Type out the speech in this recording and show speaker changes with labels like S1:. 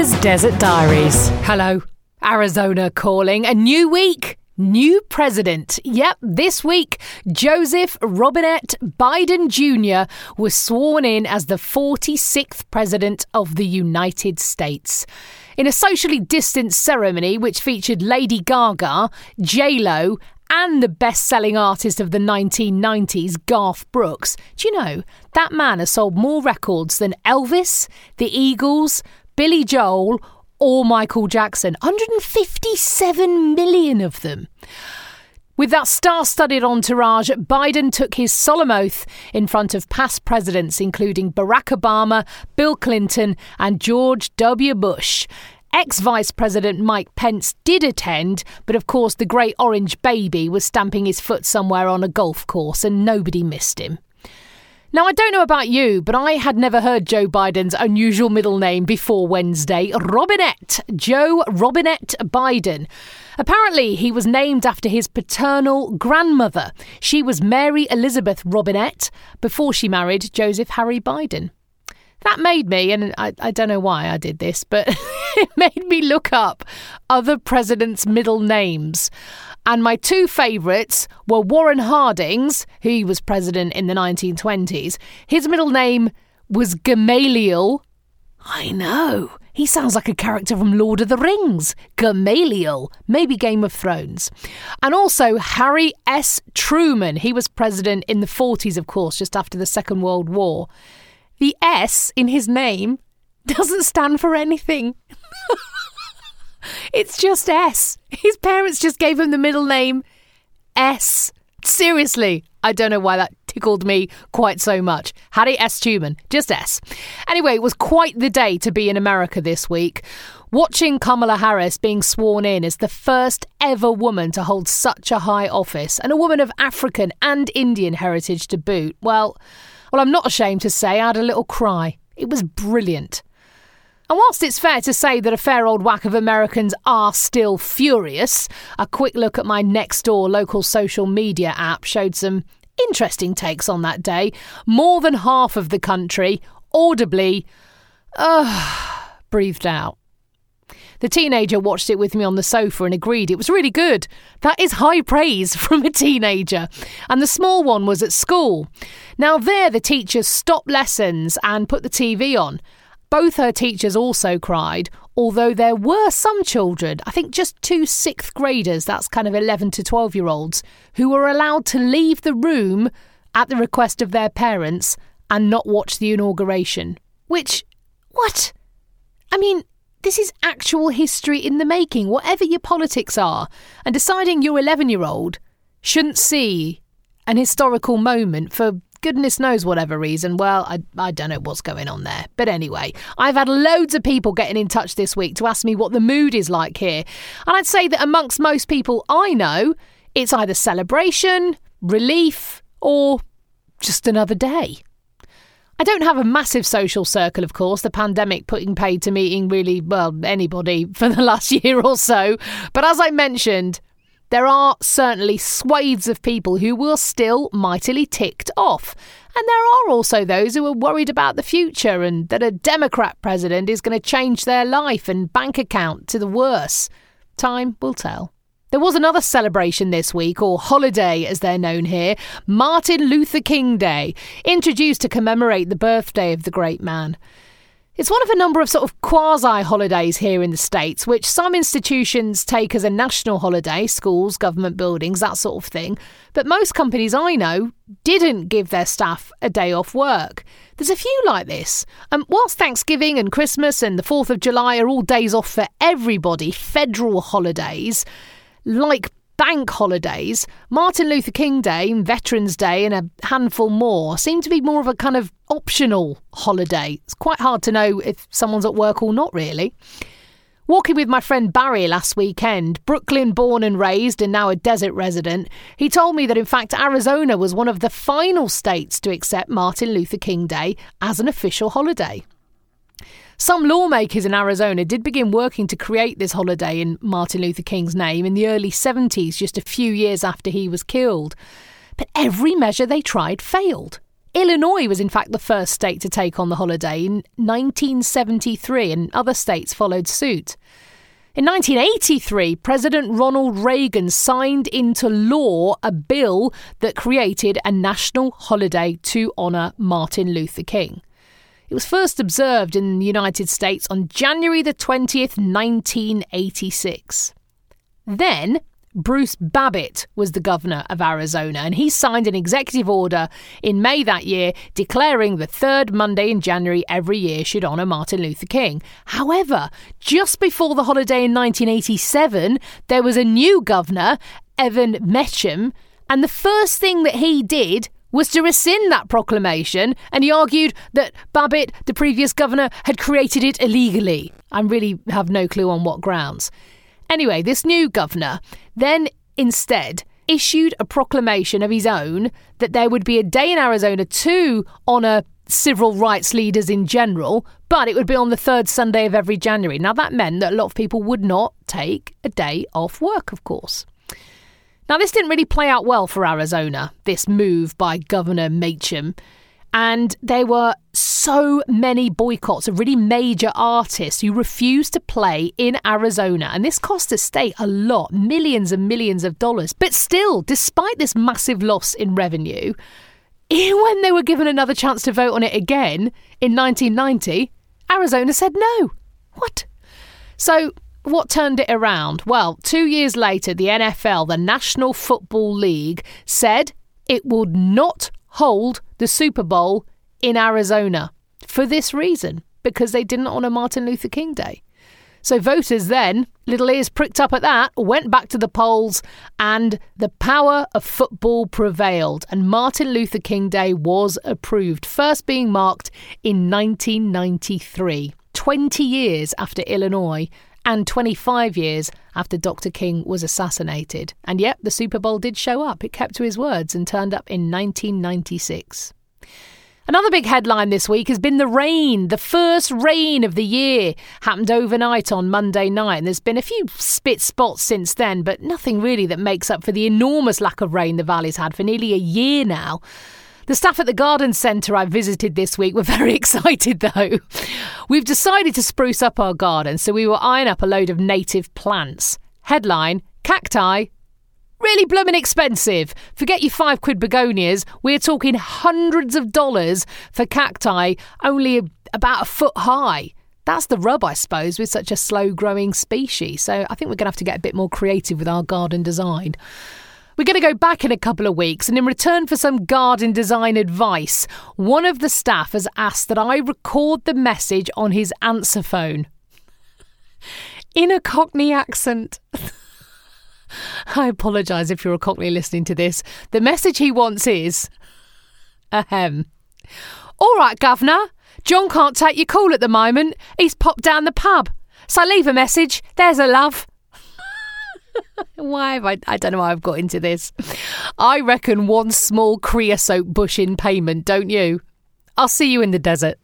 S1: Desert Diaries.
S2: Hello, Arizona calling. A new week, new president. Yep, this week, Joseph Robinette Biden Jr. was sworn in as the 46th president of the United States. In a socially distanced ceremony which featured Lady Gaga, J-Lo, and the best selling artist of the 1990s, Garth Brooks. Do you know, that man has sold more records than Elvis, the Eagles, Billy Joel, or Michael Jackson. 157 million of them. With that star studded entourage, Biden took his solemn oath in front of past presidents, including Barack Obama, Bill Clinton, and George W. Bush. Ex Vice President Mike Pence did attend, but of course the great orange baby was stamping his foot somewhere on a golf course and nobody missed him. Now, I don't know about you, but I had never heard Joe Biden's unusual middle name before Wednesday Robinette. Joe Robinette Biden. Apparently, he was named after his paternal grandmother. She was Mary Elizabeth Robinette before she married Joseph Harry Biden. That made me, and I, I don't know why I did this, but it made me look up other presidents' middle names. And my two favourites were Warren Harding's, who he was president in the 1920s. His middle name was Gamaliel. I know. He sounds like a character from Lord of the Rings. Gamaliel, maybe Game of Thrones. And also Harry S. Truman. He was president in the 40s, of course, just after the Second World War. The S in his name doesn't stand for anything. It's just S. His parents just gave him the middle name S. Seriously, I don't know why that tickled me quite so much. Harry S. Truman, just S. Anyway, it was quite the day to be in America this week. Watching Kamala Harris being sworn in as the first ever woman to hold such a high office, and a woman of African and Indian heritage to boot, well, well, I'm not ashamed to say I had a little cry. It was brilliant. And whilst it's fair to say that a fair old whack of Americans are still furious, a quick look at my next door local social media app showed some interesting takes on that day. More than half of the country audibly, uh, breathed out. The teenager watched it with me on the sofa and agreed it was really good. That is high praise from a teenager. And the small one was at school. Now, there, the teachers stopped lessons and put the TV on. Both her teachers also cried, although there were some children, I think just two sixth graders, that's kind of 11 to 12 year olds, who were allowed to leave the room at the request of their parents and not watch the inauguration. Which, what? I mean, this is actual history in the making, whatever your politics are. And deciding your 11 year old shouldn't see an historical moment for goodness knows whatever reason. Well, I, I don't know what's going on there. But anyway, I've had loads of people getting in touch this week to ask me what the mood is like here. And I'd say that amongst most people I know, it's either celebration, relief, or just another day. I don't have a massive social circle, of course, the pandemic putting paid to meeting really, well, anybody for the last year or so. But as I mentioned, there are certainly swathes of people who were still mightily ticked off. And there are also those who are worried about the future and that a Democrat president is going to change their life and bank account to the worse. Time will tell. There was another celebration this week, or holiday as they're known here, Martin Luther King Day, introduced to commemorate the birthday of the great man. It's one of a number of sort of quasi holidays here in the States, which some institutions take as a national holiday, schools, government buildings, that sort of thing. But most companies I know didn't give their staff a day off work. There's a few like this. Um, whilst Thanksgiving and Christmas and the 4th of July are all days off for everybody, federal holidays, like bank holidays, Martin Luther King Day, Veterans Day, and a handful more seem to be more of a kind of optional holiday. It's quite hard to know if someone's at work or not, really. Walking with my friend Barry last weekend, Brooklyn born and raised and now a desert resident, he told me that in fact Arizona was one of the final states to accept Martin Luther King Day as an official holiday. Some lawmakers in Arizona did begin working to create this holiday in Martin Luther King's name in the early 70s, just a few years after he was killed. But every measure they tried failed. Illinois was, in fact, the first state to take on the holiday in 1973, and other states followed suit. In 1983, President Ronald Reagan signed into law a bill that created a national holiday to honour Martin Luther King. It was first observed in the United States on January the 20th, 1986. Then, Bruce Babbitt was the governor of Arizona, and he signed an executive order in May that year declaring the third Monday in January every year should honour Martin Luther King. However, just before the holiday in 1987, there was a new governor, Evan Mecham, and the first thing that he did was to rescind that proclamation, and he argued that Babbitt, the previous governor, had created it illegally. I really have no clue on what grounds. Anyway, this new governor then instead issued a proclamation of his own that there would be a day in Arizona to honour civil rights leaders in general, but it would be on the third Sunday of every January. Now, that meant that a lot of people would not take a day off work, of course. Now, this didn't really play out well for Arizona, this move by Governor Mecham. And there were so many boycotts of really major artists who refused to play in Arizona. And this cost the state a lot, millions and millions of dollars. But still, despite this massive loss in revenue, when they were given another chance to vote on it again in 1990, Arizona said no. What? So what turned it around? Well, two years later, the NFL, the National Football League, said it would not hold the Super Bowl in Arizona for this reason because they didn't honour Martin Luther King Day. So voters then, little ears pricked up at that, went back to the polls, and the power of football prevailed, and Martin Luther King Day was approved, first being marked in 1993, 20 years after Illinois and 25 years after Dr. King was assassinated. And yet, the Super Bowl did show up. It kept to his words and turned up in 1996. Another big headline this week has been the rain. The first rain of the year happened overnight on Monday night, and there's been a few spit spots since then, but nothing really that makes up for the enormous lack of rain the valley's had for nearly a year now. The staff at the garden centre I visited this week were very excited though. We've decided to spruce up our garden, so we will iron up a load of native plants. Headline Cacti really blooming expensive. Forget your five quid begonias. We're talking hundreds of dollars for cacti, only about a foot high. That's the rub, I suppose, with such a slow growing species. So I think we're going to have to get a bit more creative with our garden design. We're going to go back in a couple of weeks, and in return for some garden design advice, one of the staff has asked that I record the message on his answer phone in a Cockney accent. I apologise if you're a Cockney listening to this. The message he wants is ahem. All right, Governor. John can't take your call at the moment. He's popped down the pub. So leave a message. There's a love. Why have I? I don't know why I've got into this. I reckon one small creosote bush in payment, don't you? I'll see you in the desert.